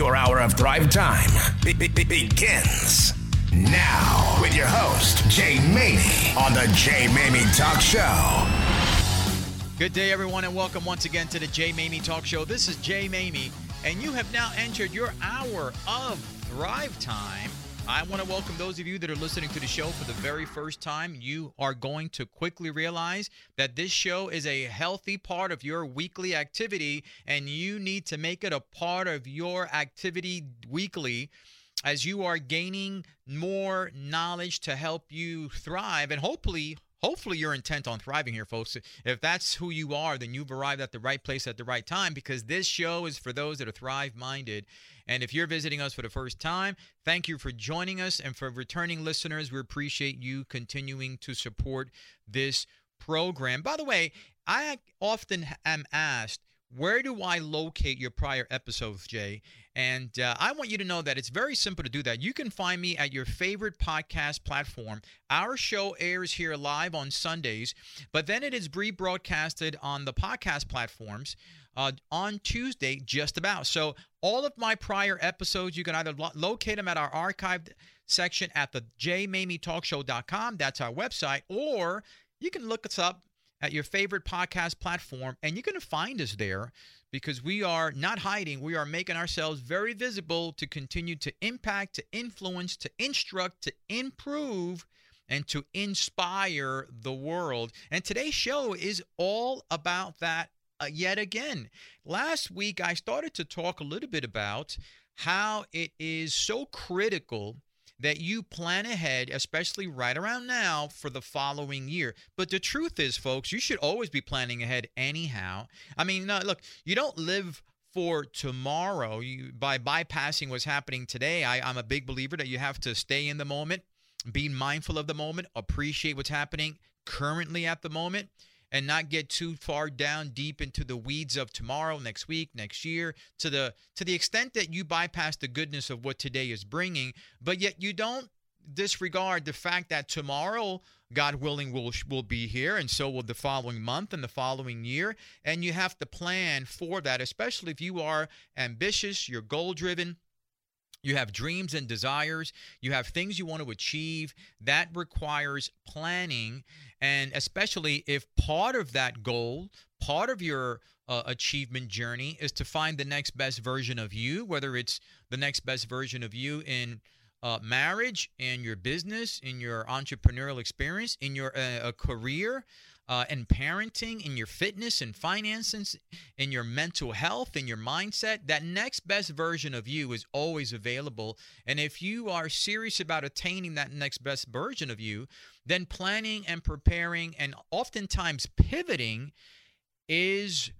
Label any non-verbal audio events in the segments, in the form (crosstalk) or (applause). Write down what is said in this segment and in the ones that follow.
Your hour of Thrive Time be- be- be- begins now with your host, Jay Maymi, on the Jay Maymi Talk Show. Good day, everyone, and welcome once again to the Jay Maymi Talk Show. This is Jay Maymi, and you have now entered your hour of Thrive Time. I want to welcome those of you that are listening to the show for the very first time. You are going to quickly realize that this show is a healthy part of your weekly activity, and you need to make it a part of your activity weekly as you are gaining more knowledge to help you thrive and hopefully hopefully you're intent on thriving here folks. If that's who you are then you've arrived at the right place at the right time because this show is for those that are thrive minded and if you're visiting us for the first time thank you for joining us. And for returning listeners we appreciate you continuing to support this program. By the way i often am asked where do I locate your prior episodes, Jay? And uh, I want you to know that it's very simple to do that. You can find me at your favorite podcast platform. Our show airs here live on Sundays, but then it is rebroadcasted on the podcast platforms uh, on Tuesday, just about. So all of my prior episodes, you can either lo- locate them at our archived section at the jmamietalkshow.com. That's our website, or you can look us up at your favorite podcast platform, and you're going to find us there because we are not hiding. We are making ourselves very visible to continue to impact, to influence, to instruct, to improve, and to inspire the world. And today's show is all about that uh, yet again. Last week, I started to talk a little bit about how it is so critical that you plan ahead, especially right around now, for the following year. But the truth is, folks, you should always be planning ahead anyhow. I mean, no, look, you don't live for tomorrow you, by bypassing what's happening today. I, I'm a big believer that you have to stay in the moment, be mindful of the moment, appreciate what's happening currently at the moment and not get too far down deep into the weeds of tomorrow, next week, next year, to the to the extent that you bypass the goodness of what today is bringing, but yet you don't disregard the fact that tomorrow God willing will will be here and so will the following month and the following year and you have to plan for that especially if you are ambitious, you're goal driven, you have dreams and desires. You have things you want to achieve. That requires planning. And especially if part of that goal, part of your uh, achievement journey is to find the next best version of you, whether it's the next best version of you in uh, marriage, in your business, in your entrepreneurial experience, in your uh, career, uh, in parenting, and your fitness and finances, and your mental health, and your mindset, that next best version of you is always available. And if you are serious about attaining that next best version of you, then planning and preparing and oftentimes pivoting is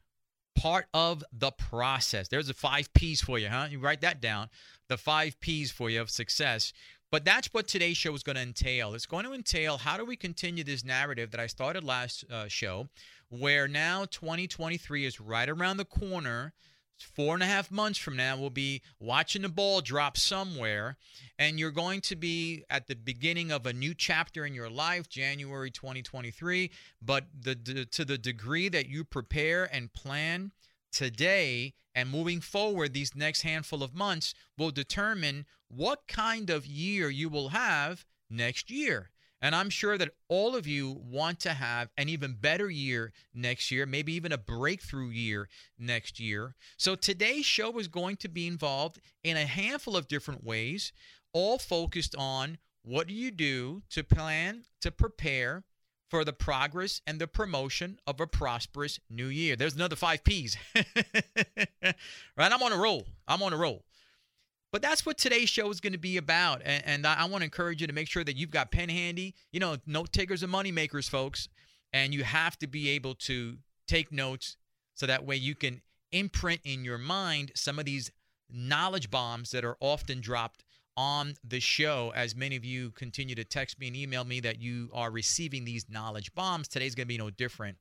part of the process. There's the five P's for you, huh? You write that down. The five P's for you of success. But that's what today's show is going to entail. It's going to entail how do we continue this narrative that I started last uh, show, where now 2023 is right around the corner. Four and a half months from now, we'll be watching the ball drop somewhere, and you're going to be at the beginning of a new chapter in your life, January 2023. But the, the to the degree that you prepare and plan today and moving forward these next handful of months will determine what kind of year you will have next year. And I'm sure that all of you want to have an even better year next year, maybe even a breakthrough year next year. So today's show is going to be involved in a handful of different ways, all focused on what do you do to plan, to prepare, for the progress and the promotion of a prosperous new year. There's another five P's. (laughs) right? I'm on a roll. I'm on a roll. But that's what today's show is going to be about. And, and I, I want to encourage you to make sure that you've got pen handy. You know, note takers and money makers, folks. And you have to be able to take notes so that way you can imprint in your mind some of these knowledge bombs that are often dropped on the show as many of you continue to text me and email me that you are receiving these knowledge bombs. Today's going to be no different.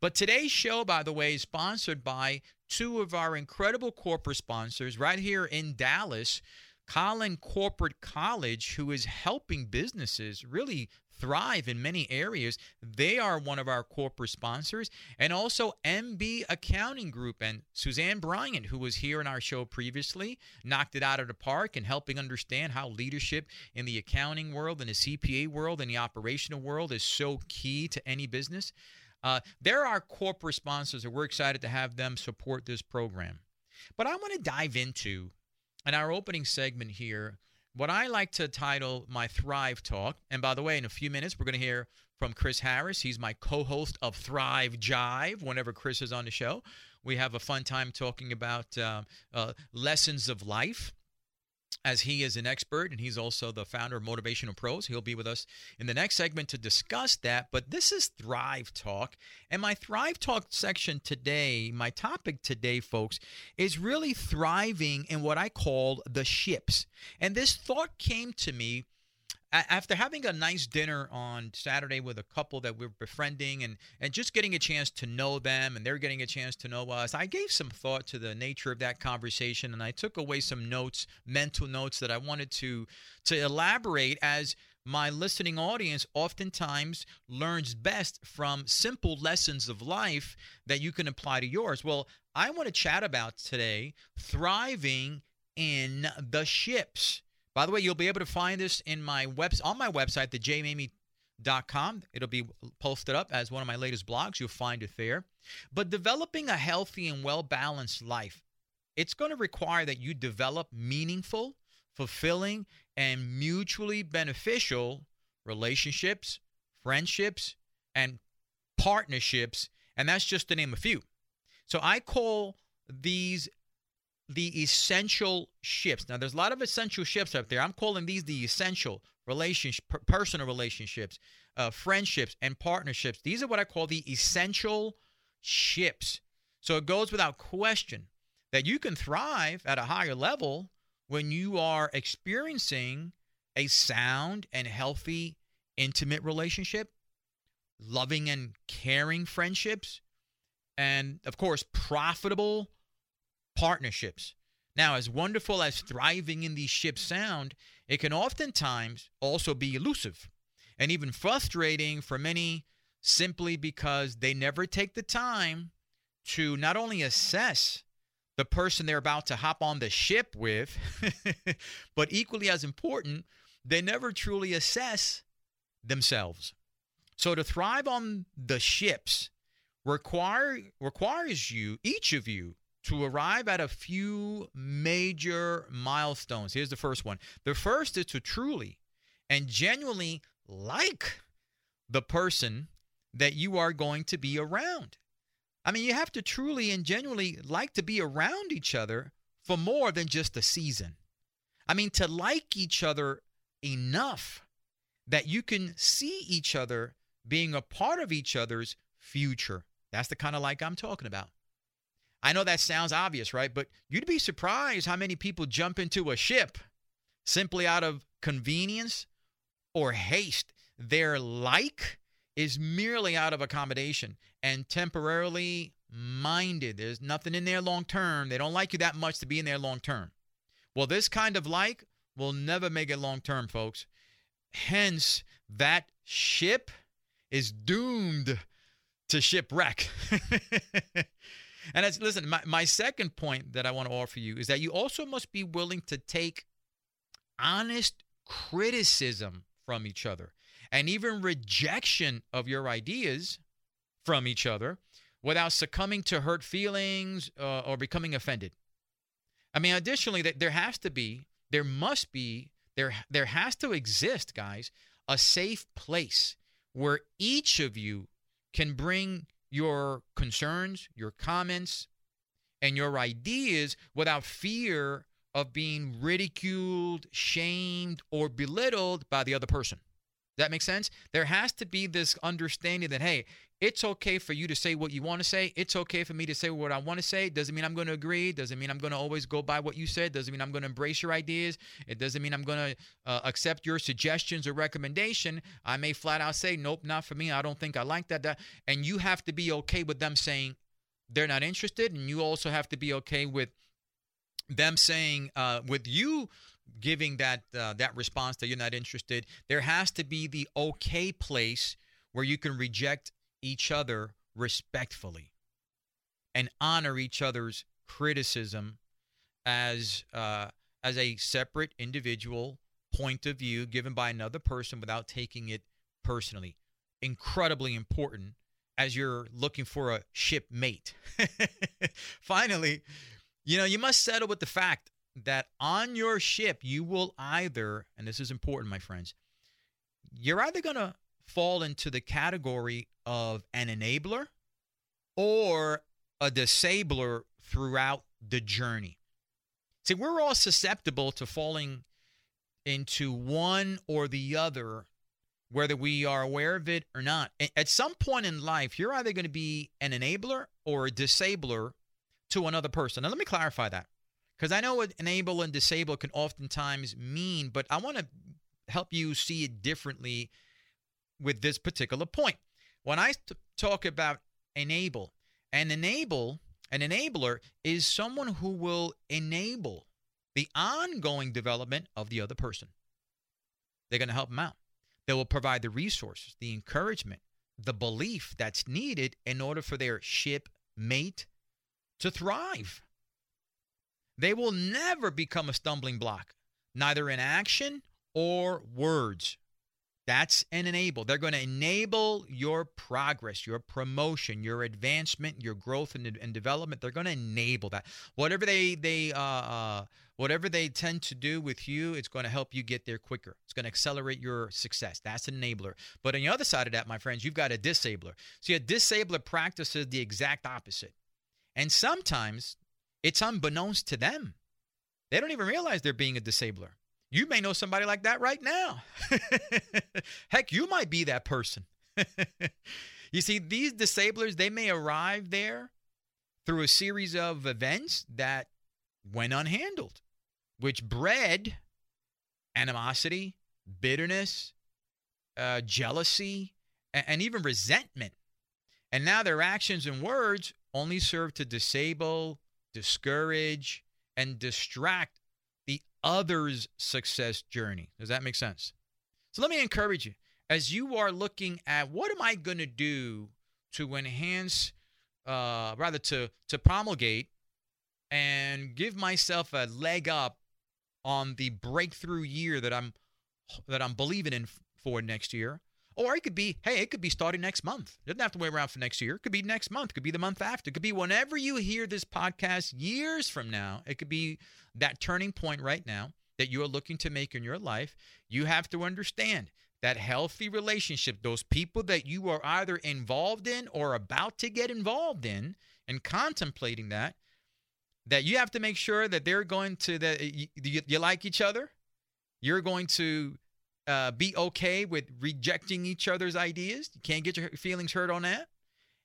But today's show, by the way, is sponsored by two of our incredible corporate sponsors right here in Dallas. Collin Corporate College, who is helping businesses really thrive in many areas. They are one of our corporate sponsors, and also MB Accounting Group and Suzanne Bryant, who was here in our show previously, knocked it out of the park and helping understand how leadership in the accounting world, in the CPA world, in the operational world is so key to any business. Uh, they're our corporate sponsors, and we're excited to have them support this program. But I want to dive into, in our opening segment here, what I like to title my Thrive Talk. And by the way, in a few minutes, we're going to hear from Chris Harris. He's my co host of Thrive Jive whenever Chris is on the show. We have a fun time talking about uh, uh, lessons of life as he is an expert and he's also the founder of Motivational Pros. He'll be with us in the next segment to discuss that. But this is Thrive Talk. And my Thrive Talk section today, my topic today, folks, is really thriving in what I call the ships. And this thought came to me after having a nice dinner on Saturday with a couple that we're befriending and and just getting a chance to know them and they're getting a chance to know us, I gave some thought to the nature of that conversation and I took away some notes, mental notes that I wanted to to elaborate as my listening audience oftentimes learns best from simple lessons of life that you can apply to yours. Well, I want to chat about today thriving in the ships. By the way, you'll be able to find this in my web on my website, thejmamie.com. It'll be posted up as one of my latest blogs. You'll find it there. But developing a healthy and well-balanced life, it's going to require that you develop meaningful, fulfilling, and mutually beneficial relationships, friendships, and partnerships, and that's just to name a few. So I call these the essential ships. Now, there's a lot of essential ships up there. I'm calling these the essential relationship, personal relationships, uh, friendships, and partnerships. These are what I call the essential ships. So it goes without question that you can thrive at a higher level when you are experiencing a sound and healthy, intimate relationship, loving and caring friendships, and of course, profitable partnerships. Now, as wonderful as thriving in these ships sound, it can oftentimes also be elusive and even frustrating for many simply because they never take the time to not only assess the person they're about to hop on the ship with, (laughs) but equally as important, they never truly assess themselves. So to thrive on the ships require requires you, each of you, to arrive at a few major milestones. Here's the first one. The first is to truly and genuinely like the person that you are going to be around. I mean, you have to truly and genuinely like to be around each other for more than just a season. I mean, to like each other enough that you can see each other being a part of each other's future. That's the kind of like I'm talking about. I know that sounds obvious, right? But you'd be surprised how many people jump into a ship simply out of convenience or haste. Their like is merely out of accommodation and temporarily minded. There's nothing in there long term. They don't like you that much to be in there long term. Well, this kind of like will never make it long term, folks. Hence, that ship is doomed to shipwreck. (laughs) And as, listen, my, my second point that I want to offer you is that you also must be willing to take honest criticism from each other and even rejection of your ideas from each other without succumbing to hurt feelings uh, or becoming offended. I mean, additionally, that there has to be, there must be, there there has to exist, guys, a safe place where each of you can bring your concerns, your comments, and your ideas without fear of being ridiculed, shamed, or belittled by the other person. Does that make sense? There has to be this understanding that, hey, it's okay for you to say what you want to say. It's okay for me to say what I want to say. Doesn't mean I'm going to agree. Doesn't mean I'm going to always go by what you said. Doesn't mean I'm going to embrace your ideas. It doesn't mean I'm going to uh, accept your suggestions or recommendation. I may flat out say, nope, not for me. I don't think I like that. That and you have to be okay with them saying they're not interested, and you also have to be okay with them saying uh, with you giving that uh, that response that you're not interested, there has to be the okay place where you can reject each other respectfully and honor each other's criticism as uh, as a separate individual point of view given by another person without taking it personally. Incredibly important as you're looking for a shipmate. (laughs) Finally, you know, you must settle with the fact that on your ship, you will either, and this is important, my friends, you're either going to fall into the category of an enabler or a disabler throughout the journey. See, we're all susceptible to falling into one or the other, whether we are aware of it or not. At some point in life, you're either going to be an enabler or a disabler to another person. Now, let me clarify that because I know what enable and disable can oftentimes mean, but I want to help you see it differently with this particular point. When I t- talk about enable, an enable, an enabler is someone who will enable the ongoing development of the other person. They're going to help them out. They will provide the resources, the encouragement, the belief that's needed in order for their ship mate to thrive. They will never become a stumbling block, neither in action or words. That's an enable. They're going to enable your progress, your promotion, your advancement, your growth and, and development. They're going to enable that. Whatever they they uh, uh, whatever they tend to do with you, it's going to help you get there quicker. It's going to accelerate your success. That's an enabler. But on the other side of that, my friends, you've got a disabler. See, a disabler practices the exact opposite, and sometimes it's unbeknownst to them. They don't even realize they're being a disabler. You may know somebody like that right now. (laughs) Heck, you might be that person. (laughs) you see, these disablers, they may arrive there through a series of events that went unhandled, which bred animosity, bitterness, uh, jealousy, and, and even resentment. And now their actions and words only serve to disable, discourage, and distract the other's success journey. Does that make sense? So let me encourage you as you are looking at what am I going to do to enhance, uh, rather to to promulgate and give myself a leg up on the breakthrough year that I'm that I'm believing in for next year. Or it could be, hey, it could be starting next month. It doesn't have to wait around for next year. It could be next month. It could be the month after. It could be whenever you hear this podcast years from now. It could be that turning point right now that you are looking to make in your life. You have to understand that healthy relationship, those people that you are either involved in or about to get involved in and contemplating that, that you have to make sure that they're going to, that you, you like each other. You're going to uh, be okay with rejecting each other's ideas. You can't get your feelings hurt on that.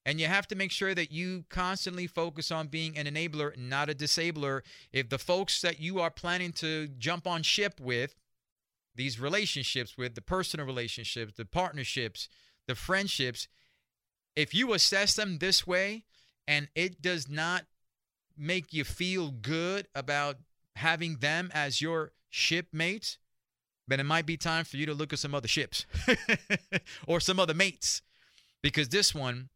And you have to make sure that you constantly focus on being an enabler, not a disabler. If the folks that you are planning to jump on ship with, these relationships with, the personal relationships, the partnerships, the friendships, if you assess them this way and it does not make you feel good about having them as your shipmates, then it might be time for you to look at some other ships (laughs) or some other mates because this one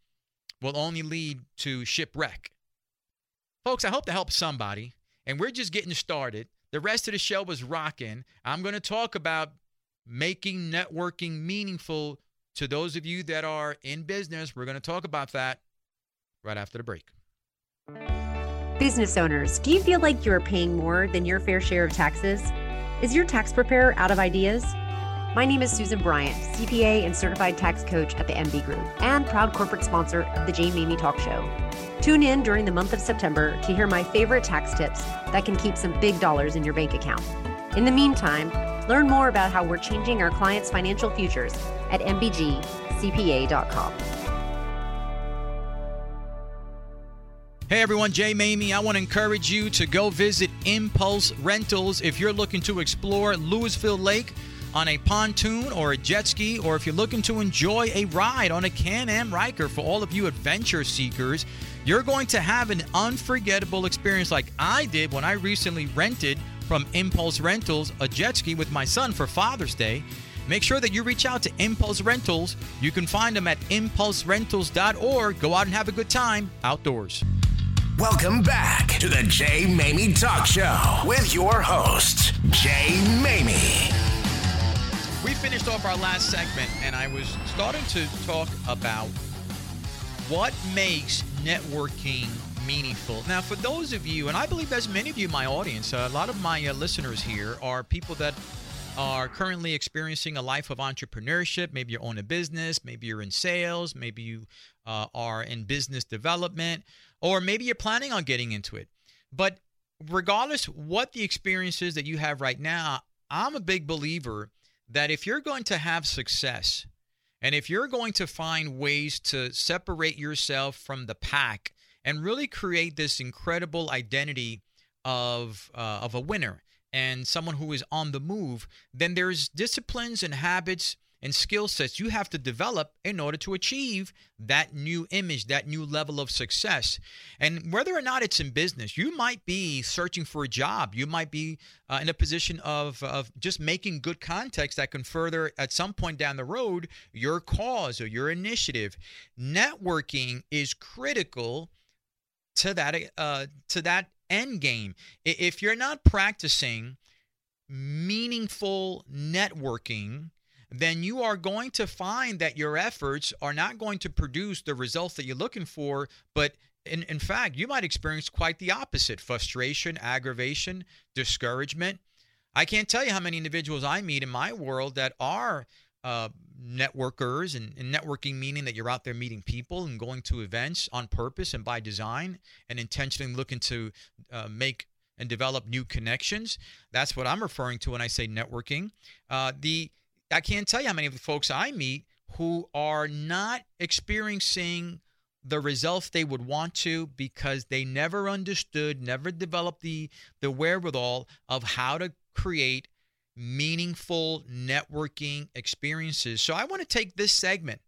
will only lead to shipwreck. Folks, I hope to help somebody, and we're just getting started. The rest of the show was rocking. I'm going to talk about making networking meaningful to those of you that are in business. We're going to talk about that right after the break. Business owners, do you feel like you're paying more than your fair share of taxes? Is your tax preparer out of ideas? My name is Susan Bryant, CPA and certified tax coach at the MB Group and proud corporate sponsor of the Jane Maymi Talk Show. Tune in during the month of September to hear my favorite tax tips that can keep some big dollars in your bank account. In the meantime, learn more about how we're changing our clients' financial futures at mbgcpa.com. Hey everyone, Jay Maymi. I want to encourage you to go visit Impulse Rentals if you're looking to explore Lewisville Lake on a pontoon or a jet ski, or if you're looking to enjoy a ride on a Can Am Ryker for all of you adventure seekers. You're going to have an unforgettable experience like I did when I recently rented from Impulse Rentals a jet ski with my son for Father's Day. Make sure that you reach out to Impulse Rentals. You can find them at impulserentals.org. Go out and have a good time outdoors. Welcome back to the Jay Maymi Talk Show with your host, Jay Maymi. We finished off our last segment, and I was starting to talk about what makes networking meaningful. Now, for those of you, and I believe as many of you in my audience, a lot of my uh, listeners here are people that are currently experiencing a life of entrepreneurship. Maybe you own a business, maybe you're in sales, maybe you uh, are in business development, or maybe you're planning on getting into it. But regardless what the experience is that you have right now, I'm a big believer that if you're going to have success and if you're going to find ways to separate yourself from the pack and really create this incredible identity of uh, of a winner and someone who is on the move, then there's disciplines and habits and skill sets you have to develop in order to achieve that new image, that new level of success. And whether or not it's in business, you might be searching for a job. You might be uh, in a position of, of just making good context that can further, at some point down the road, your cause or your initiative. Networking is critical to that uh, to that end game. If you're not practicing meaningful networking, then you are going to find that your efforts are not going to produce the results that you're looking for, but in, in fact, you might experience quite the opposite frustration, aggravation, discouragement. I can't tell you how many individuals I meet in my world that are uh, networkers and, and, networking meaning that you're out there meeting people and going to events on purpose and by design and intentionally looking to uh, make and develop new connections. That's what I'm referring to when I say networking. Uh, the I can't tell you how many of the folks I meet who are not experiencing the results they would want to because they never understood, never developed the the wherewithal of how to create meaningful networking experiences. So I want to take this segment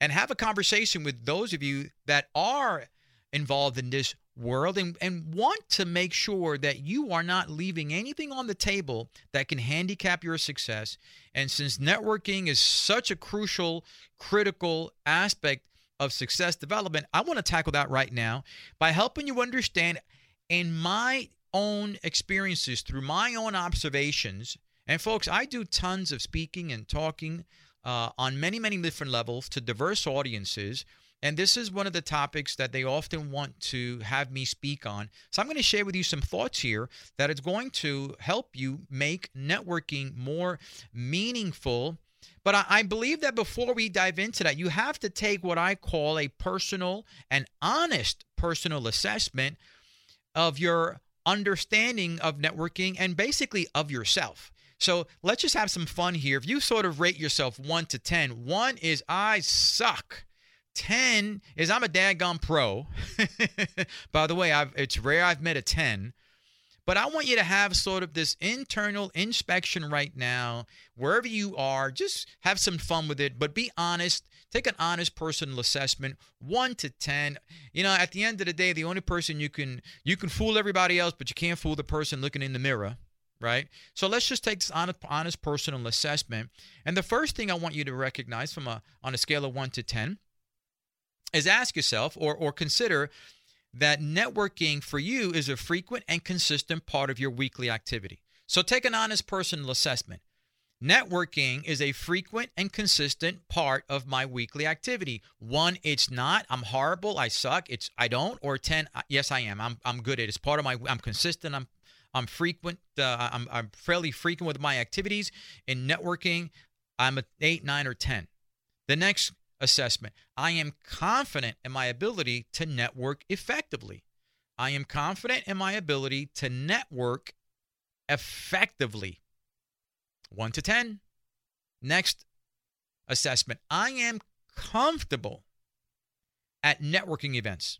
and have a conversation with those of you that are involved in this world and, and want to make sure that you are not leaving anything on the table that can handicap your success. And since networking is such a crucial, critical aspect of success development, I want to tackle that right now by helping you understand in my own experiences, through my own observations. And folks, I do tons of speaking and talking uh, on many, many different levels to diverse audiences. And this is one of the topics that they often want to have me speak on. So I'm going to share with you some thoughts here that is going to help you make networking more meaningful. But I, I believe that before we dive into that, you have to take what I call a personal and honest personal assessment of your understanding of networking and basically of yourself. So let's just have some fun here. If you sort of rate yourself one to 10, one is I suck. 10 is I'm a daggone pro. (laughs) By the way, I've, it's rare I've met a 10. But I want you to have sort of this internal inspection right now, wherever you are. Just have some fun with it, but be honest. Take an honest personal assessment, one to ten. You know, at the end of the day, the only person you can you can fool everybody else, but you can't fool the person looking in the mirror right? So let's just take this honest, honest personal assessment. And the first thing I want you to recognize from a on a scale of one to ten is ask yourself or, or consider that networking for you is a frequent and consistent part of your weekly activity. So take an honest personal assessment. Networking is a frequent and consistent part of my weekly activity. One, it's not. I'm horrible. I suck. It's I don't. Or ten, yes, I am. I'm I'm good at it. It's part of my. I'm consistent. I'm I'm frequent. Uh, I'm I'm fairly frequent with my activities in networking. I'm a eight, nine, or ten. The next assessment. I am confident in my ability to network effectively. I am confident in my ability to network effectively. 1 to 10. Next assessment. I am comfortable at networking events.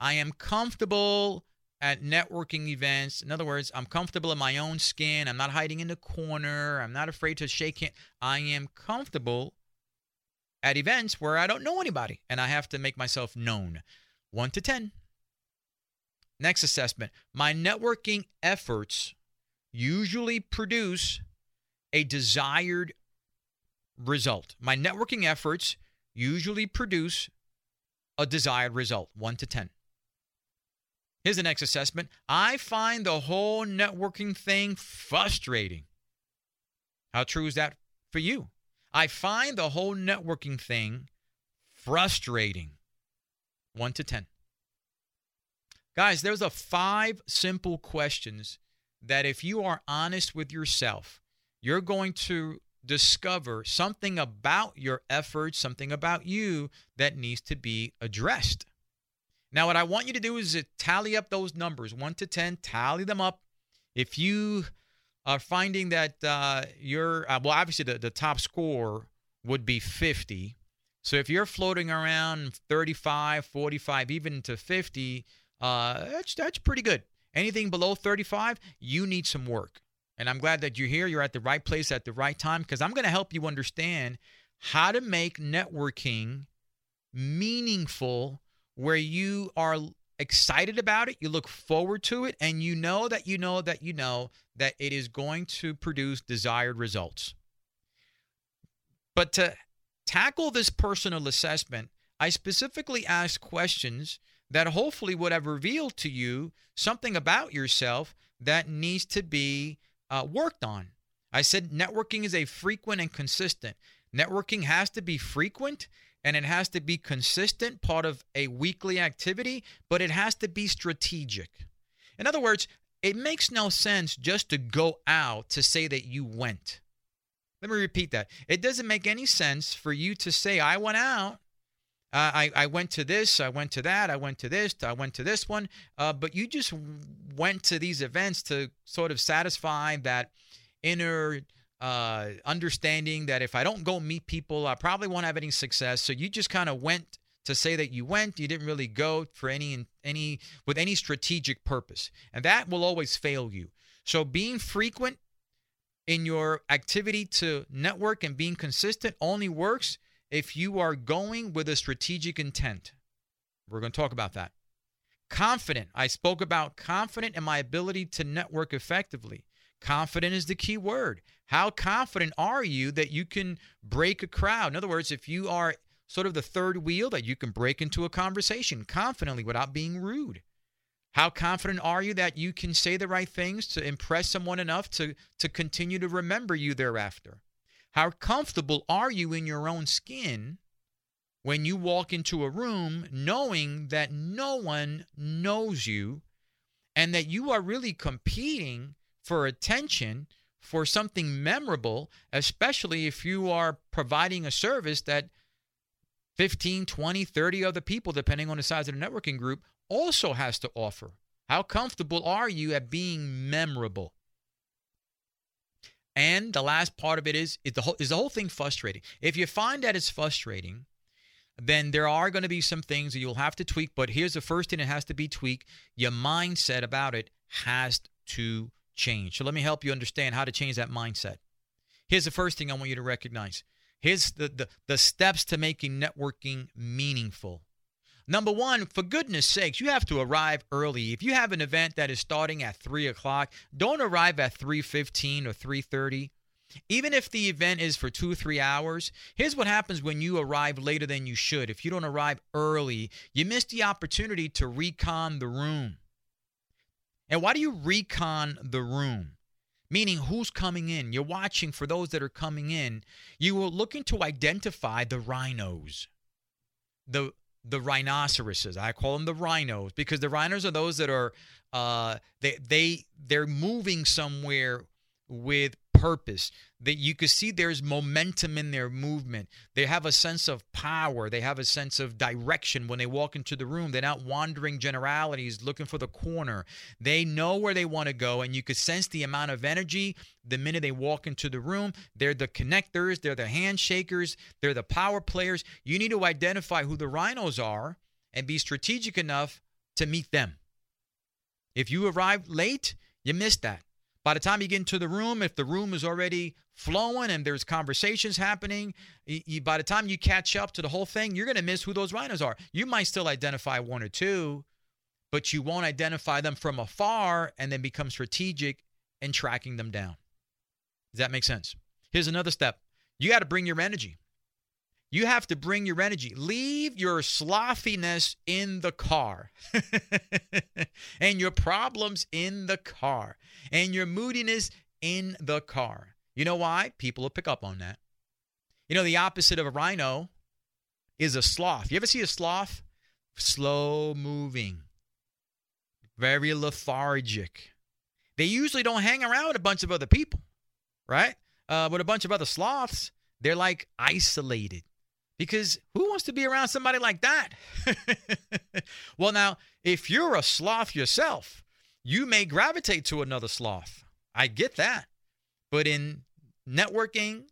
I am comfortable at networking events. In other words, I'm comfortable in my own skin. I'm not hiding in the corner. I'm not afraid to shake hands. I am comfortable at events where I don't know anybody and I have to make myself known. 1 to 10. Next assessment My networking efforts usually produce a desired result. My networking efforts usually produce a desired result, 1 to 10. Here's the next assessment. I find the whole networking thing frustrating. How true is that for you? I find the whole networking thing frustrating. 1 to 10. Guys, there's a five simple questions that if you are honest with yourself, you're going to discover something about your efforts, something about you that needs to be addressed. Now, what I want you to do is tally up those numbers, one to 10, tally them up. If you are finding that uh, you're, uh, well, obviously the, the top score would be 50. So if you're floating around 35, 45, even to 50, uh, that's, that's pretty good. Anything below 35, you need some work. And I'm glad that you're here. You're at the right place at the right time because I'm going to help you understand how to make networking meaningful where you are excited about it, you look forward to it, and you know that you know that you know that it is going to produce desired results. But to tackle this personal assessment, I specifically asked questions that hopefully would have revealed to you something about yourself that needs to be uh, worked on. I said networking is a frequent and consistent. Networking has to be frequent and it has to be consistent, part of a weekly activity, but it has to be strategic. In other words, it makes no sense just to go out to say that you went. Let me repeat that. It doesn't make any sense for you to say, I went out. Uh, I, I went to this, I went to that, I went to this, I went to this one. Uh, but you just went to these events to sort of satisfy that inner uh, understanding that if I don't go meet people, I probably won't have any success. So you just kind of went to say that you went. You didn't really go for any any with any strategic purpose, and that will always fail you. So being frequent in your activity to network and being consistent only works if you are going with a strategic intent. We're going to talk about that. Confident. I spoke about confident in my ability to network effectively. Confident is the key word. How confident are you that you can break a crowd? In other words, if you are sort of the third wheel, that you can break into a conversation confidently without being rude. How confident are you that you can say the right things to impress someone enough to, to continue to remember you thereafter? How comfortable are you in your own skin when you walk into a room knowing that no one knows you and that you are really competing for attention for something memorable, especially if you are providing a service that 15, 20, 30 other people, depending on the size of the networking group, also has to offer. How comfortable are you at being memorable? And the last part of it is is the whole is the whole thing frustrating. If you find that it's frustrating, then there are going to be some things that you'll have to tweak. But here's the first thing that has to be tweaked: your mindset about it has to change. So let me help you understand how to change that mindset. Here's the first thing I want you to recognize. Here's the, the, the steps to making networking meaningful. Number one, for goodness sakes, you have to arrive early. If you have an event that is starting at three o'clock, don't arrive at three fifteen or three thirty. Even if the event is for two three hours, here's what happens when you arrive later than you should. If you don't arrive early, you miss the opportunity to recon the room. And why do you recon the room? Meaning, who's coming in? You're watching for those that are coming in. You are looking to identify the rhinos, the the rhinoceroses. I call them the rhinos because the rhinos are those that are uh, they they they're moving somewhere with purpose. That you can see there's momentum in their movement. They have a sense of power. They have a sense of direction when they walk into the room. They're not wandering generalities looking for the corner. They know where they want to go, and you can sense the amount of energy the minute they walk into the room. They're the connectors, they're the handshakers, they're the power players. You need to identify who the rhinos are and be strategic enough to meet them. If you arrive late, you missed that. By the time you get into the room, if the room is already flowing and there's conversations happening, you, by the time you catch up to the whole thing, you're going to miss who those rhinos are. You might still identify one or two, but you won't identify them from afar and then become strategic in tracking them down. Does that make sense? Here's another step you got to bring your energy. You have to bring your energy. Leave your slothiness in the car (laughs) and your problems in the car and your moodiness in the car. You know why? People will pick up on that. You know, the opposite of a rhino is a sloth. You ever see a sloth? Slow moving, very lethargic. They usually don't hang around with a bunch of other people, right? Uh, with a bunch of other sloths, they're like isolated. Because who wants to be around somebody like that? (laughs) well, now, if you're a sloth yourself, you may gravitate to another sloth. I get that. But in networking,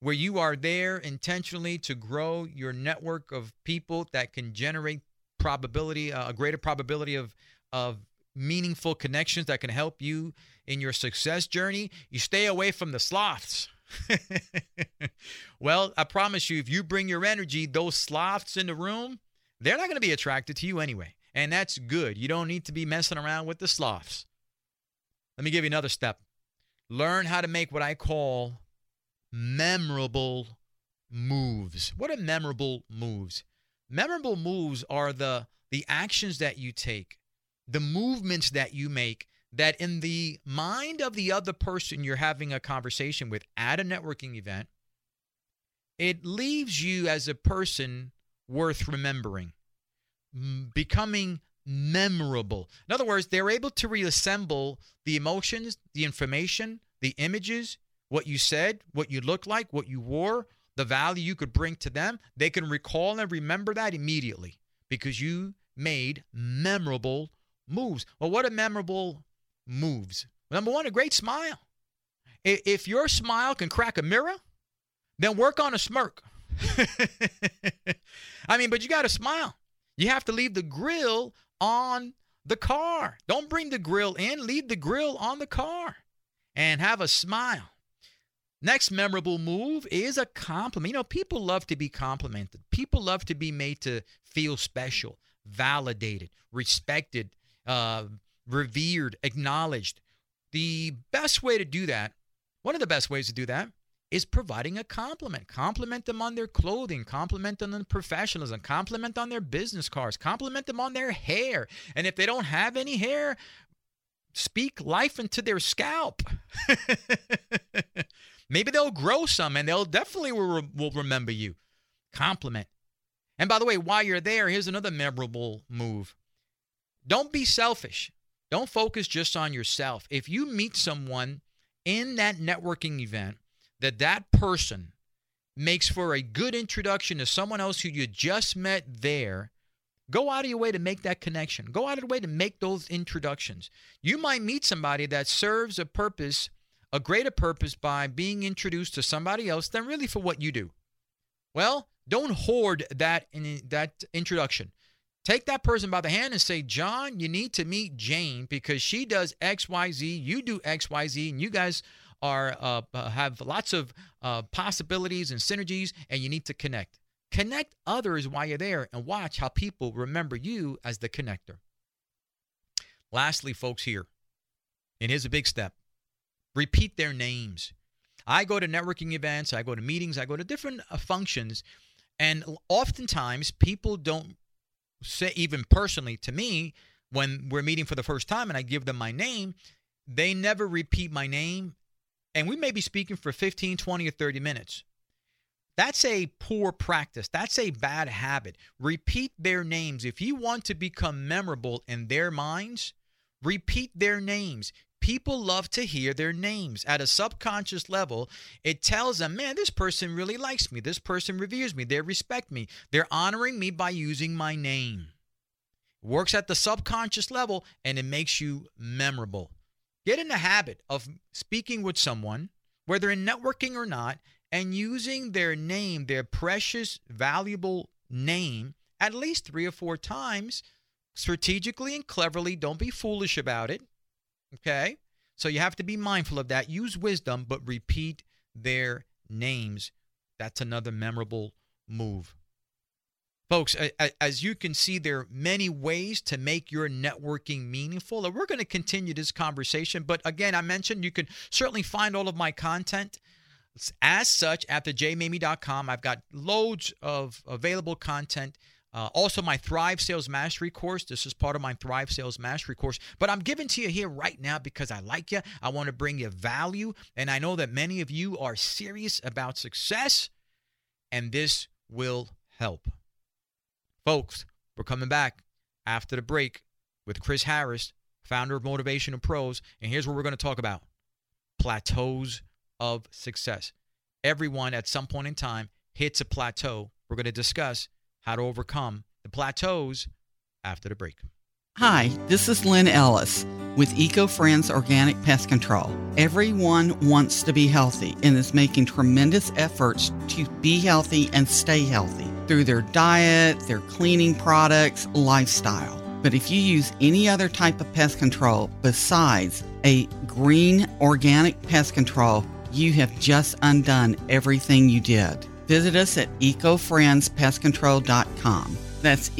where you are there intentionally to grow your network of people that can generate probability, uh, a greater probability of, of meaningful connections that can help you in your success journey, you stay away from the sloths. (laughs) well, I promise you, if you bring your energy, those sloths in the room, they're not going to be attracted to you anyway. And that's good. You don't need to be messing around with the sloths. Let me give you another step. Learn how to make what I call memorable moves. What are memorable moves? Memorable moves are the the actions that you take, the movements that you make that in the mind of the other person you're having a conversation with at a networking event, it leaves you as a person worth remembering, becoming memorable. In other words, they're able to reassemble the emotions, the information, the images, what you said, what you looked like, what you wore, the value you could bring to them. They can recall and remember that immediately because you made memorable moves. Well, what are memorable moves. Number one, a great smile. If your smile can crack a mirror, then work on a smirk. (laughs) I mean, but you got to smile. You have to leave the grill on the car. Don't bring the grill in, leave the grill on the car and have a smile. Next memorable move is a compliment. You know, people love to be complimented. People love to be made to feel special, validated, respected, uh, revered, acknowledged. The best way to do that, one of the best ways to do that, is providing a compliment. Compliment them on their clothing, compliment them on their professionalism, compliment on their business cards, compliment them on their hair. And if they don't have any hair, speak life into their scalp. (laughs) Maybe they'll grow some and they'll definitely will, will remember you. Compliment. And by the way, while you're there, here's another memorable move. Don't be selfish. Don't focus just on yourself. If you meet someone in that networking event that that person makes for a good introduction to someone else who you just met there, go out of your way to make that connection. Go out of the way to make those introductions. You might meet somebody that serves a purpose, a greater purpose by being introduced to somebody else than really for what you do. Well, don't hoard that in, that introduction. Take that person by the hand and say, John, you need to meet Jane because she does XYZ, you do XYZ, and you guys are uh, uh, have lots of uh, possibilities and synergies, and you need to connect. Connect others while you're there and watch how people remember you as the connector. Lastly, folks, here, and here's a big step repeat their names. I go to networking events, I go to meetings, I go to different uh, functions, and oftentimes people don't say even personally to me when we're meeting for the first time and I give them my name, they never repeat my name and we may be speaking for 15, 20 or 30 minutes. That's a poor practice. That's a bad habit. Repeat their names. If you want to become memorable in their minds, repeat their names. People love to hear their names. At a subconscious level, it tells them, man, this person really likes me. This person reveres me. They respect me. They're honoring me by using my name. Works at the subconscious level and it makes you memorable. Get in the habit of speaking with someone, whether in networking or not, and using their name, their precious, valuable name, at least three or four times strategically and cleverly. Don't be foolish about it. Okay? So you have to be mindful of that. Use wisdom, but repeat their names. That's another memorable move. Folks, as you can see, there are many ways to make your networking meaningful. And we're going to continue this conversation. But again, I mentioned you can certainly find all of my content as such at thejmamie.com. I've got loads of available content. Uh, also, my Thrive Sales Mastery course. This is part of my Thrive Sales Mastery course. But I'm giving to you here right now because I like you. I want to bring you value. And I know that many of you are serious about success, and this will help. Folks, we're coming back after the break with Chris Harris, founder of Motivational Pros. And here's what we're going to talk about plateaus of success. Everyone at some point in time hits a plateau. We're going to discuss how to overcome the plateaus after the break. Hi, this is Lynn Ellis with Eco Friends Organic Pest Control. Everyone wants to be healthy and is making tremendous efforts to be healthy and stay healthy through their diet, their cleaning products, lifestyle. But if you use any other type of pest control besides a green organic pest control, you have just undone everything you did. Visit us at ecofriendspestcontrol.com. That's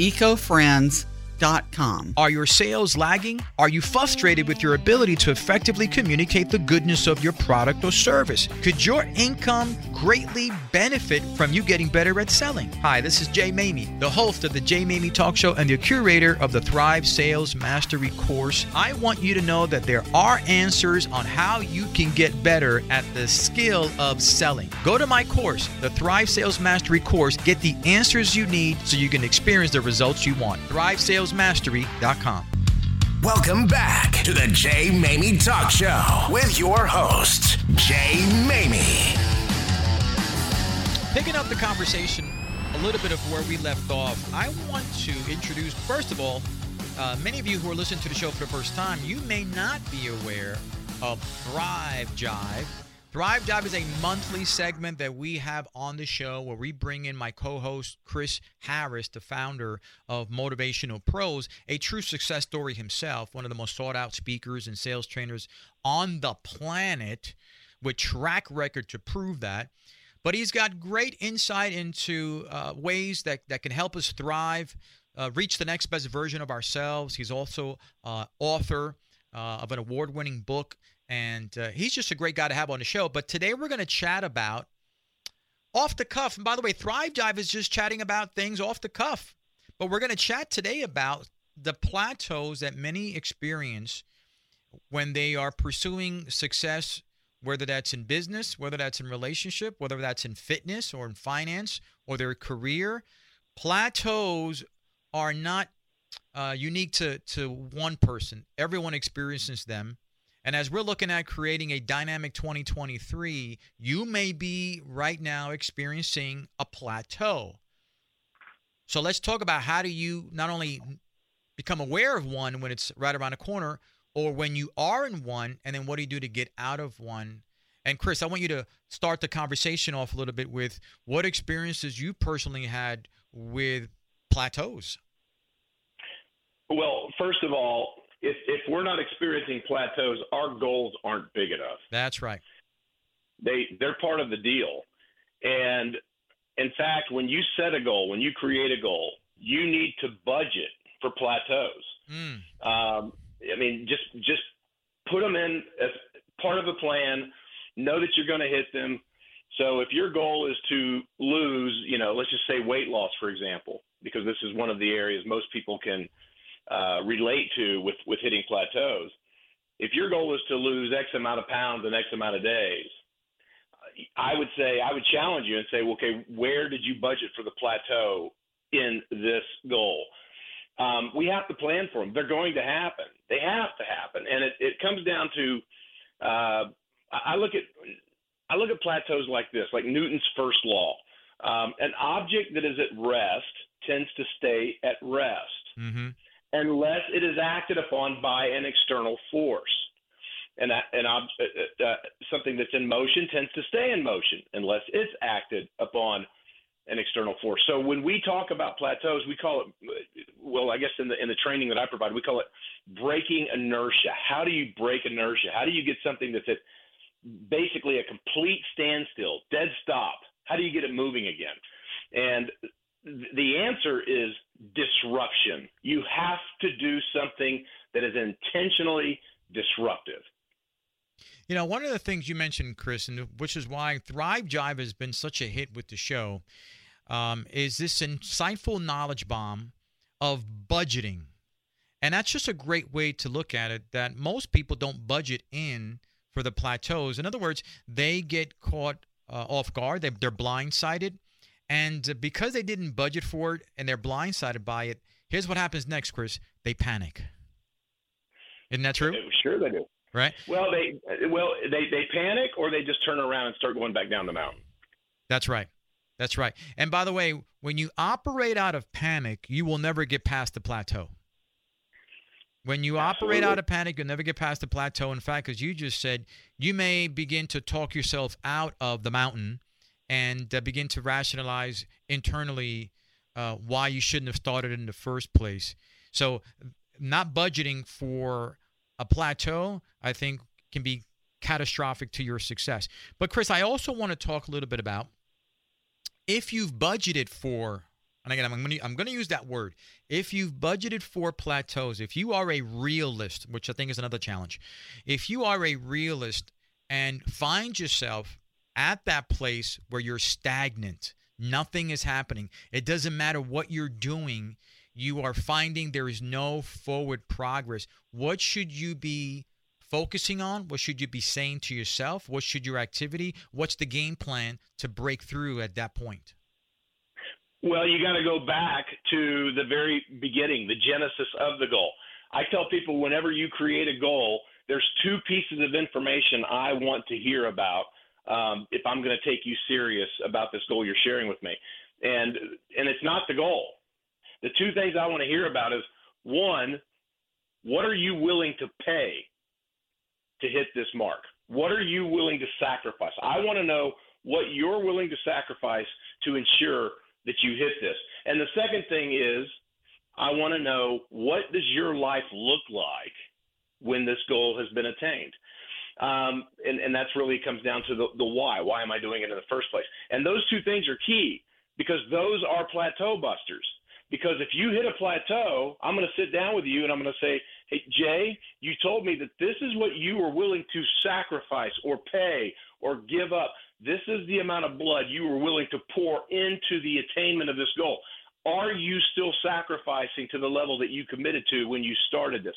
are your sales lagging? Are you frustrated with your ability to effectively communicate the goodness of your product or service? Could your income greatly benefit from you getting better at selling? Hi, this is Jay Maymi, the host of the Jay Maymi Talk Show and the curator of the Thrive Sales Mastery course. I want you to know that there are answers on how you can get better at the skill of selling. Go to my course, the Thrive Sales Mastery course, get the answers you need so you can experience the results you want. Thrive Sales salesmastery.com. Welcome back to the Jay Maymi Talk Show with your host, Jay Maymi. Picking up the conversation a little bit of where we left off, I want to introduce, first of all, uh, many of you who are listening to the show for the first time, you may not be aware of Thrive Jive. Thrive Jive is a monthly segment that we have on the show where we bring in my co host, Chris Harris, the founder of Motivational Pros, a true success story himself, one of the most sought out speakers and sales trainers on the planet with track record to prove that. But he's got great insight into uh, ways that, that can help us thrive, uh, reach the next best version of ourselves. He's also uh, author uh, of an award winning book and uh, he's just a great guy to have on the show. But today we're going to chat about off the cuff. And by the way, Thrive Jive is just chatting about things off the cuff. But we're going to chat today about the plateaus that many experience when they are pursuing success, whether that's in business, whether that's in relationship, whether that's in fitness or in finance or their career. Plateaus are not uh, unique to, to one person. Everyone experiences them. And as we're looking at creating a dynamic 2023, you may be right now experiencing a plateau. So let's talk about how do you not only become aware of one when it's right around the corner, or when you are in one, and then what do you do to get out of one? And Chris, I want you to start the conversation off a little bit with what experiences you personally had with plateaus. Well, first of all, if if we're not experiencing plateaus, our goals aren't big enough. That's right. They they're part of the deal. And in fact, when you set a goal, when you create a goal, you need to budget for plateaus. Mm. Um, I mean, just just put them in as part of a plan. Know that you're going to hit them. So if your goal is to lose, you know, let's just say weight loss, for example, because this is one of the areas most people can uh, relate to with, with hitting plateaus. If your goal is to lose X amount of pounds in X amount of days, I would say I would challenge you and say, well, okay, where did you budget for the plateau in this goal? Um, we have to plan for them. They're going to happen. They have to happen, and it, it comes down to uh, I look at I look at plateaus like this, like Newton's first law. Um, an object that is at rest tends to stay at rest. Mm-hmm unless it is acted upon by an external force. And, and uh, uh, uh, something that's in motion tends to stay in motion unless it's acted upon an external force. So when we talk about plateaus, we call it well, I guess in the in the training that I provide, we call it breaking inertia. How do you break inertia? How do you get something that's at basically a complete standstill, dead stop? How do you get it moving again? And the answer is disruption. You have to do something that is intentionally disruptive. You know, one of the things you mentioned, Chris, and which is why Thrive Jive has been such a hit with the show, um, is this insightful knowledge bomb of budgeting. And that's just a great way to look at it that most people don't budget in for the plateaus. In other words, they get caught uh, off guard, they, they're blindsided. And uh, because they didn't budget for it and they're blindsided by it, here's what happens next, Chris. They panic. Isn't that true? Sure, they do. Right. Well, they uh, well they they panic or they just turn around and start going back down the mountain. That's right. That's right. And by the way, when you operate out of panic, you will never get past the plateau. When you Absolutely. operate out of panic, you'll never get past the plateau. In fact, as you just said, you may begin to talk yourself out of the mountain and uh, begin to rationalize internally uh, why you shouldn't have started in the first place. So, not budgeting for a plateau, I think, can be catastrophic to your success. But, Chris, I also want to talk a little bit about if you've budgeted for and again, I'm going, to, I'm going to use that word. If you've budgeted for plateaus, if you are a realist, which I think is another challenge, if you are a realist and find yourself at that place where you're stagnant, nothing is happening, it doesn't matter what you're doing, you are finding there is no forward progress. What should you be focusing on? What should you be saying to yourself? What should your activity? What's the game plan to break through at that point? Well, you got to go back to the very beginning, the genesis of the goal. I tell people whenever you create a goal, there's two pieces of information I want to hear about um, if I'm going to take you serious about this goal you're sharing with me. And and it's not the goal. The two things I want to hear about is one, what are you willing to pay to hit this mark? What are you willing to sacrifice? I want to know what you're willing to sacrifice to ensure that you hit this. And the second thing is, I want to know what does your life look like when this goal has been attained. Um, and, and that's really comes down to the, the why. Why am I doing it in the first place? And those two things are key because those are plateau busters. Because if you hit a plateau, I'm going to sit down with you and I'm going to say, Hey, Jay, you told me that this is what you were willing to sacrifice or pay or give up. This is the amount of blood you were willing to pour into the attainment of this goal. Are you still sacrificing to the level that you committed to when you started this?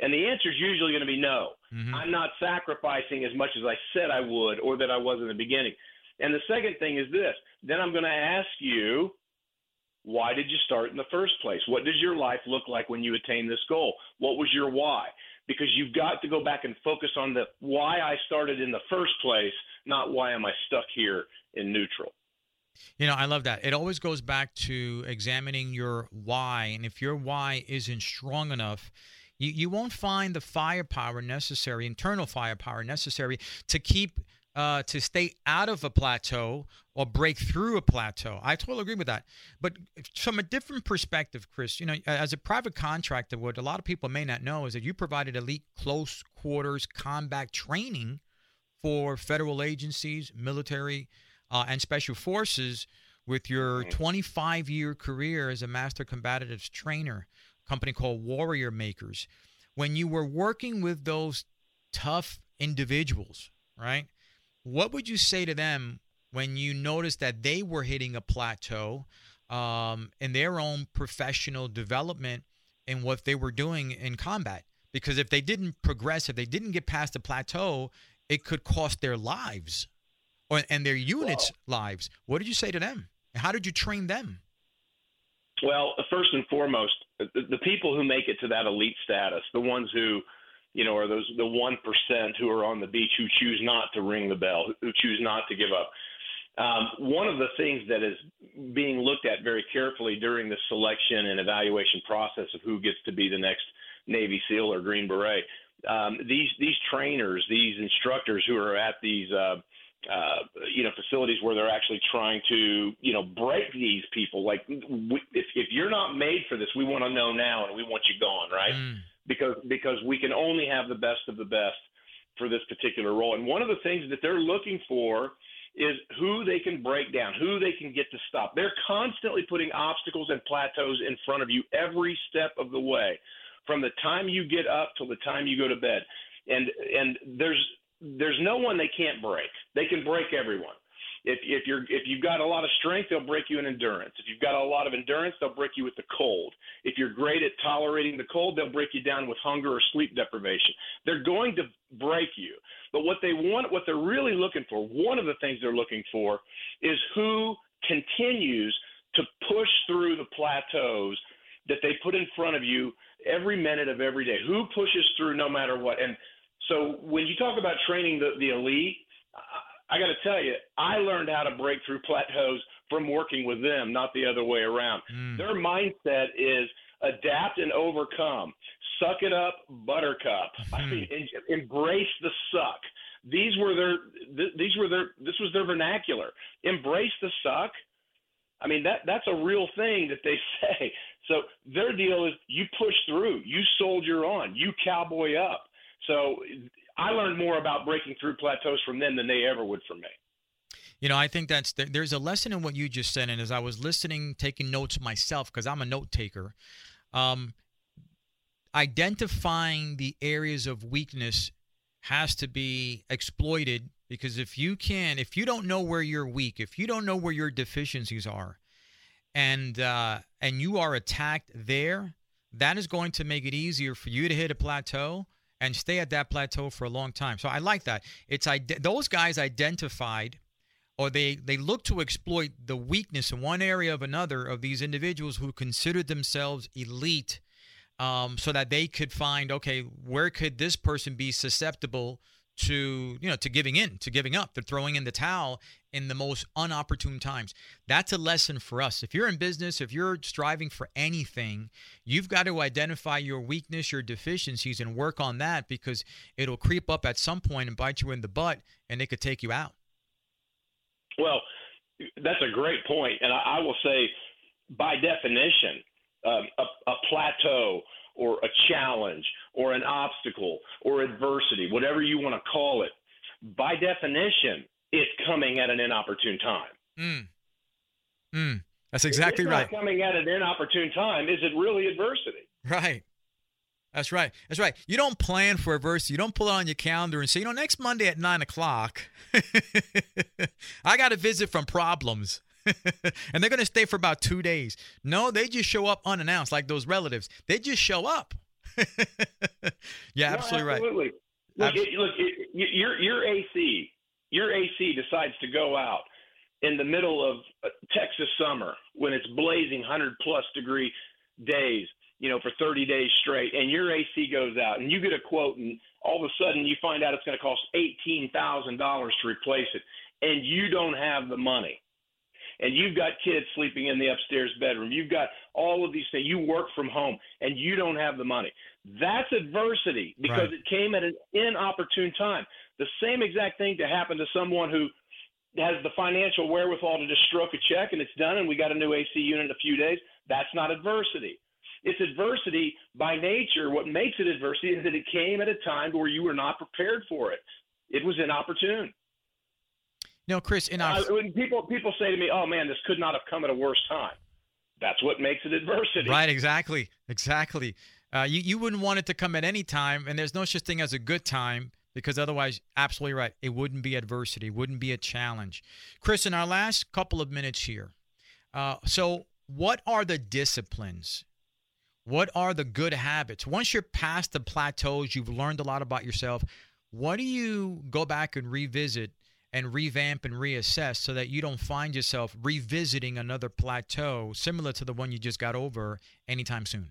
And the answer is usually going to be no. Mm-hmm. I'm not sacrificing as much as I said I would or that I was in the beginning. And the second thing is this then I'm going to ask you, why did you start in the first place? What does your life look like when you attain this goal? What was your why? Because you've got to go back and focus on the why I started in the first place not why am I stuck here in neutral. You know, I love that. It always goes back to examining your why. And if your why isn't strong enough, you, you won't find the firepower necessary, internal firepower necessary to keep uh, to stay out of a plateau or break through a plateau. I totally agree with that. But from a different perspective, Chris, you know, as a private contractor, what a lot of people may not know is that you provided elite close quarters combat training for federal agencies, military, uh, and special forces with your mm-hmm. 25 year career as a master combatives trainer, company called Warrior Makers. When you were working with those tough individuals, right? What would you say to them when you noticed that they were hitting a plateau um, in their own professional development and what they were doing in combat? Because if they didn't progress, if they didn't get past the plateau, it could cost their lives or, and their units' lives. What did you say to them? How did you train them? Well, first and foremost, the, people who make it to that elite status, the ones who, you know, are those the one percent who are on the beach who choose not to ring the bell, who choose not to give up. Um, one of the things that is being looked at very carefully during the selection and evaluation process of who gets to be the next Navy SEAL or Green Beret um, these these trainers, these instructors who are at these uh, uh, you know facilities where they're actually trying to you know break these people. Like we, if if you're not made for this, we want to know now and we want you gone, right? Mm. Because because we can only have the best of the best for this particular role. And one of the things that they're looking for is who they can break down, who they can get to stop. They're constantly putting obstacles and plateaus in front of you every step of the way, from the time you get up till the time you go to bed. And and there's there's no one they can't break. They can break everyone. If if you're if you've got a lot of strength, they'll break you in endurance. If you've got a lot of endurance, they'll break you with the cold. If you're great at tolerating the cold, they'll break you down with hunger or sleep deprivation. They're going to break you. But what they want, what they're really looking for, one of the things they're looking for, is who continues to push through the plateaus that they put in front of you every minute of every day. Who pushes through no matter what? And so when you talk about training the, the elite, I, I got to tell you, I learned how to break through plateaus from working with them, not the other way around. Mm. Their mindset is adapt and overcome. Suck it up, buttercup. Mm. I mean, en- embrace the suck. These were their. Th- these were their. This was their vernacular. Embrace the suck. I mean that that's a real thing that they (laughs) say. So their deal is you push through, you soldier on, you cowboy up. So I learned more about breaking through plateaus from them than they ever would from me. You know, I think that's there's a lesson in what you just said, and as I was listening, taking notes myself because I'm a note taker, um, identifying the areas of weakness has to be exploited because if you can, if you don't know where you're weak, if you don't know where your deficiencies are, and uh, and you are attacked there, that is going to make it easier for you to hit a plateau and stay at that plateau for a long time. So I like that. It's those guys identified or they they look to exploit the weakness in one area of another of these individuals who considered themselves elite um, so that they could find okay where could this person be susceptible to you know to giving in to giving up to throwing in the towel in the most unopportune times. That's a lesson for us. If you're in business if you're striving for anything you've got to identify your weakness your deficiencies and work on that because it'll creep up at some point and bite you in the butt and it could take you out. Well that's a great point and i, I will say by definition um, a, a plateau or a challenge or an obstacle or adversity, whatever you want to call it, by definition, it's coming at an inopportune time. Mm. Mm. That's exactly right. coming at an inopportune time. Is it really adversity? Right. That's right. That's right. You don't plan for adversity. You don't pull it on your calendar and say, you know, next Monday at nine o'clock, (laughs) I got a visit from problems. (laughs) and they're going to stay for about two days. No, they just show up unannounced, like those relatives. They just show up. (laughs) yeah, no, absolutely, right. Absolutely. Look, it, look, it, your your AC, your AC decides to go out in the middle of uh, Texas summer when it's blazing 100 plus degree days, you know, for 30 days straight, and your AC goes out, and you get a quote, and all of a sudden you find out it's going to cost eighteen thousand dollars to replace it, and you don't have the money and you've got kids sleeping in the upstairs bedroom. You've got all of these things. You work from home and you don't have the money. That's adversity because right. it came at an inopportune time. The same exact thing to happen to someone who has the financial wherewithal to just stroke a check and it's done and we got a new AC unit in a few days. That's not adversity. It's adversity by nature. What makes it adversity is that it came at a time where you were not prepared for it. It was inopportune. No, Chris, in our uh, when people people say to me, "Oh man, this could not have come at a worse time," that's what makes it adversity. Right? Exactly. Exactly. Uh, you you wouldn't want it to come at any time, and there's no such thing as a good time because otherwise, absolutely right, it wouldn't be adversity, wouldn't be a challenge. Chris, in our last couple of minutes here, uh, so what are the disciplines? What are the good habits? Once you're past the plateaus, you've learned a lot about yourself. What do you go back and revisit? and revamp and reassess so that you don't find yourself revisiting another plateau similar to the one you just got over anytime soon?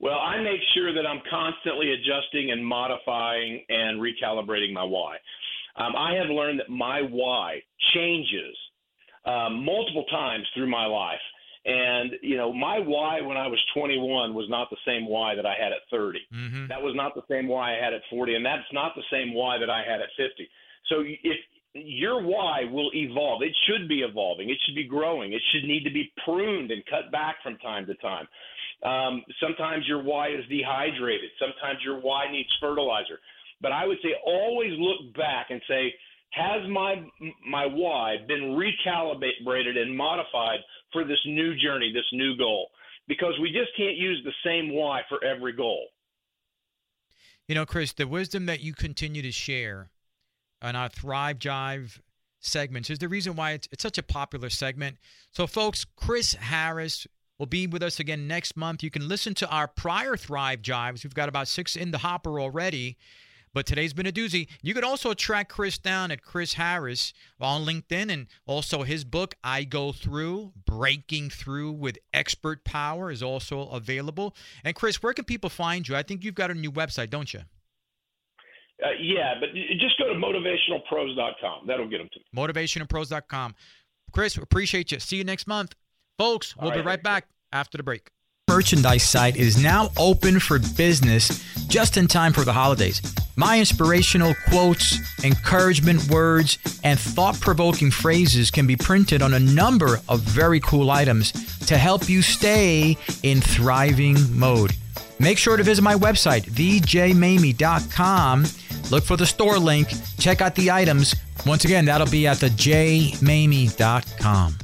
Well, I make sure that I'm constantly adjusting and modifying and recalibrating my why. Um, I have learned that my why changes um, multiple times through my life. And, you know, my why when I was 21 was not the same why that I had at 30. Mm-hmm. That was not the same why I had at 40. And that's not the same why that I had at 50. So if your why will evolve. It should be evolving. It should be growing. It should need to be pruned and cut back from time to time. Um, sometimes your why is dehydrated. Sometimes your why needs fertilizer. But I would say always look back and say, has my my why been recalibrated and modified for this new journey, this new goal? Because we just can't use the same why for every goal. You know, Chris, the wisdom that you continue to share on our Thrive Jive segments is the reason why it's, it's such a popular segment. So, folks, Chris Harris will be with us again next month. You can listen to our prior Thrive Jives. We've got about six in the hopper already. But today's been a doozy. You could also track Chris down at Chris Harris on LinkedIn and also his book, I Go Through Breaking Through with Expert Power, is also available. And Chris, where can people find you? I think you've got a new website, don't you? Uh, yeah, but just go to motivationalpros.com. That'll get them to me. Motivationalpros.com. Chris, appreciate you. See you next month. Folks, we'll be right back after the break. Merchandise site is now open for business just in time for the holidays. My inspirational quotes, encouragement words, and thought provoking phrases can be printed on a number of very cool items to help you stay in thriving mode. Make sure to visit my website, thejmamie.com. Look for the store link, check out the items. Once again, that'll be at thejmamie.com.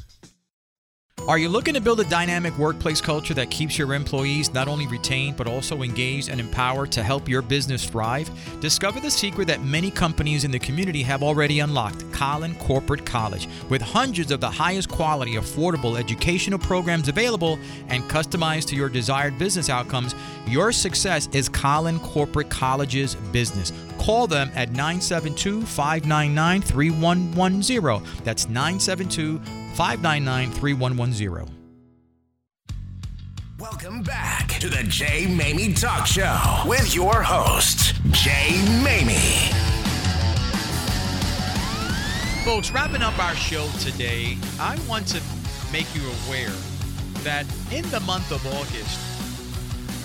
Are you looking to build a dynamic workplace culture that keeps your employees not only retained but also engaged and empowered to help your business thrive? Discover the secret that many companies in the community have already unlocked Collin Corporate College. With hundreds of the highest quality, affordable educational programs available and customized to your desired business outcomes, your success is Collin Corporate College's business. Call them at 972 599 3110. That's 972 599 3110. Welcome back to the Jay Maymi Talk Show with your host, Jay Maymi. Folks, wrapping up our show today, I want to make you aware that in the month of August,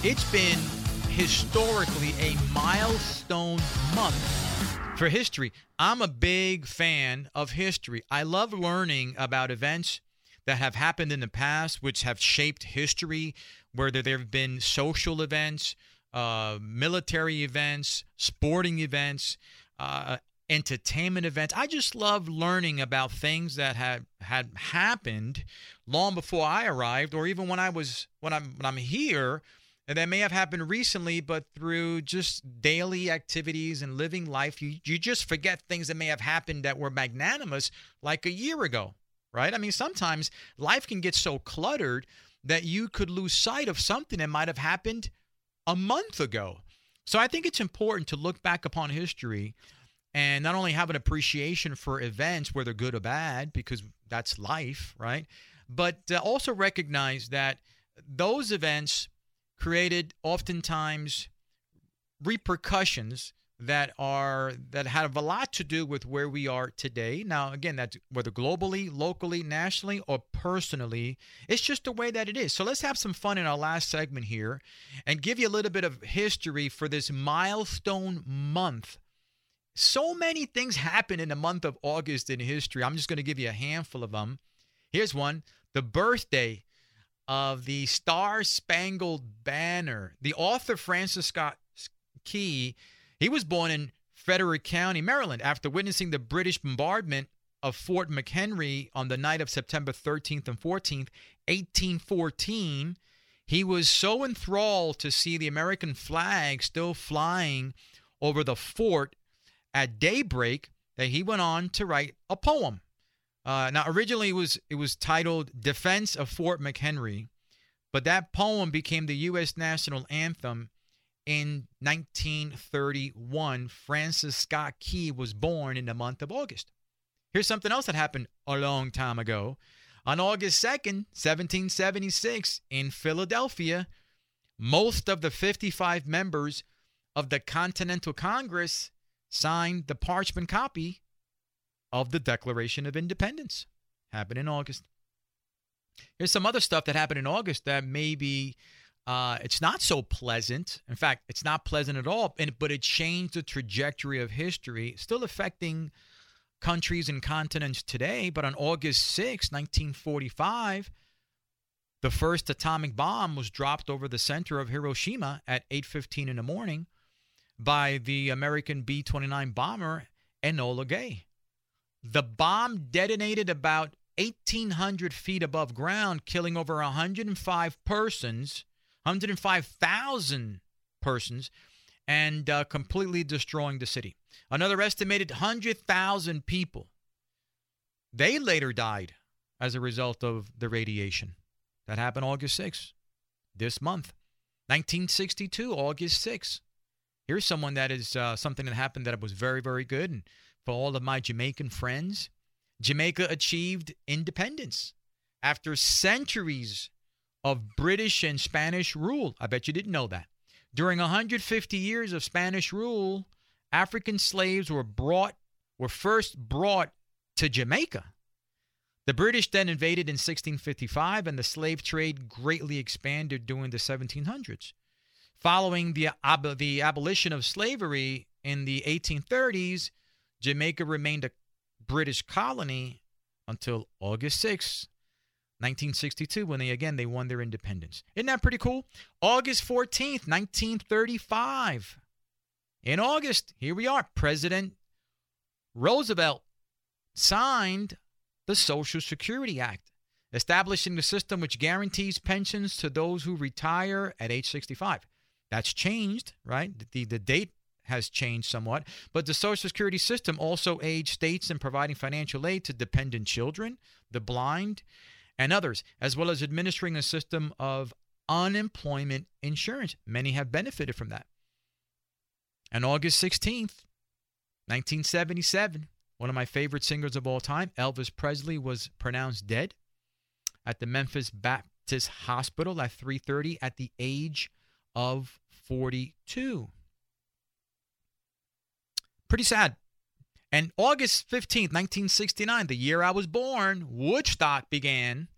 it's been historically a milestone month for history. I'm a big fan of history. I love learning about events that have happened in the past, which have shaped history, whether there have been social events, uh, military events, sporting events, uh, entertainment events. I just love learning about things that had had happened long before I arrived, or even when I was when I'm when I'm here and that may have happened recently, but through just daily activities and living life, you, you just forget things that may have happened that were magnanimous like a year ago, right? I mean, sometimes life can get so cluttered that you could lose sight of something that might have happened a month ago. So I think it's important to look back upon history and not only have an appreciation for events, whether good or bad, because that's life, right? But uh, also recognize that those events created oftentimes repercussions that are that have a lot to do with where we are today. Now, again, that's whether globally, locally, nationally, or personally. It's just the way that it is. So let's have some fun in our last segment here and give you a little bit of history for this milestone month. So many things happen in the month of August in history. I'm just going to give you a handful of them. Here's one the birthday of the Star Spangled Banner. The author Francis Scott Key, he was born in Frederick County, Maryland, after witnessing the British bombardment of Fort McHenry on the night of September 13th and 14th, 1814. He was so enthralled to see the American flag still flying over the fort at daybreak that he went on to write a poem uh, now, originally it was it was titled "Defense of Fort McHenry," but that poem became the U.S. national anthem in 1931. Francis Scott Key was born in the month of August. Here's something else that happened a long time ago. On August 2nd, 1776, in Philadelphia, most of the 55 members of the Continental Congress signed the parchment copy of the Declaration of Independence. Happened in August. Here's some other stuff that happened in August that maybe uh, it's not so pleasant. In fact, it's not pleasant at all, and, but it changed the trajectory of history, still affecting countries and continents today, but on August 6, 1945, the first atomic bomb was dropped over the center of Hiroshima at 8:15 in the morning by the American B-29 bomber Enola Gay. The bomb detonated about 1,800 feet above ground, killing over 105 persons, 105,000 persons, and uh, completely destroying the city. Another estimated 100,000 people. They later died as a result of the radiation. That happened August 6th, this month. 1962, August 6th. Here's someone that is uh, something that happened that was very, very good. And for all of my Jamaican friends, Jamaica achieved independence after centuries of British and Spanish rule. I bet you didn't know that. During 150 years of Spanish rule, African slaves were brought were first brought to Jamaica. The British then invaded in 1655 and the slave trade greatly expanded during the 1700s. Following the, ab- the abolition of slavery in the 1830s, Jamaica remained a British colony until August 6, 1962, when they again they won their independence. Isn't that pretty cool? August 14th, 1935. In August, here we are. President Roosevelt signed the Social Security Act, establishing the system which guarantees pensions to those who retire at age 65. That's changed, right? The, the date has changed somewhat, but the Social Security system also aids states in providing financial aid to dependent children, the blind, and others, as well as administering a system of unemployment insurance. Many have benefited from that. And August 16th, 1977, one of my favorite singers of all time, Elvis Presley was pronounced dead at the Memphis Baptist Hospital at 3:30 at the age of 42. Pretty sad. And August 15th, 1969, the year I was born, Woodstock began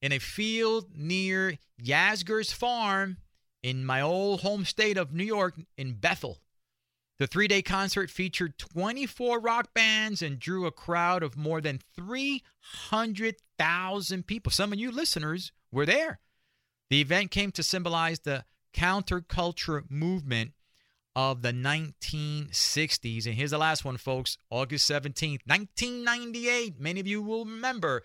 in a field near Yasgur's Farm in my old home state of New York in Bethel. The three day concert featured 24 rock bands and drew a crowd of more than 300,000 people. Some of you listeners were there. The event came to symbolize the counterculture movement of the 1960s. And here's the last one, folks August 17th, 1998. Many of you will remember.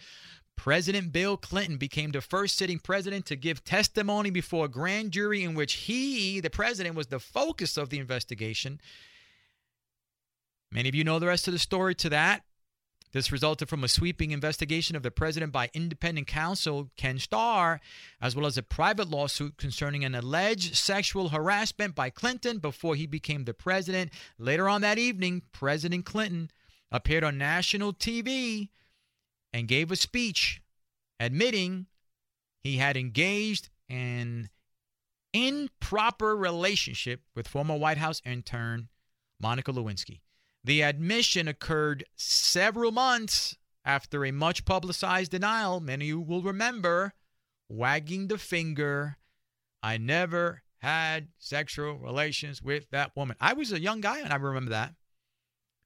President Bill Clinton became the first sitting president to give testimony before a grand jury in which he, the president, was the focus of the investigation. Many of you know the rest of the story to that. This resulted from a sweeping investigation of the president by independent counsel Ken Starr, as well as a private lawsuit concerning an alleged sexual harassment by Clinton before he became the president. Later on that evening, President Clinton appeared on national TV and gave a speech admitting he had engaged in improper relationship with former White House intern Monica Lewinsky. The admission occurred several months after a much publicized denial. Many of you will remember wagging the finger. I never had sexual relations with that woman. I was a young guy and I remember that.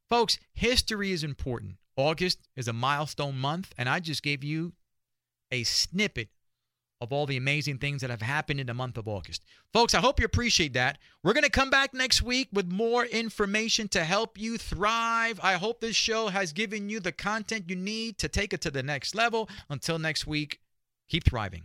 Folks, history is important. August is a milestone month, and I just gave you a snippet of all the amazing things that have happened in the month of August. Folks, I hope you appreciate that. We're going to come back next week with more information to help you thrive. I hope this show has given you the content you need to take it to the next level. Until next week, keep thriving.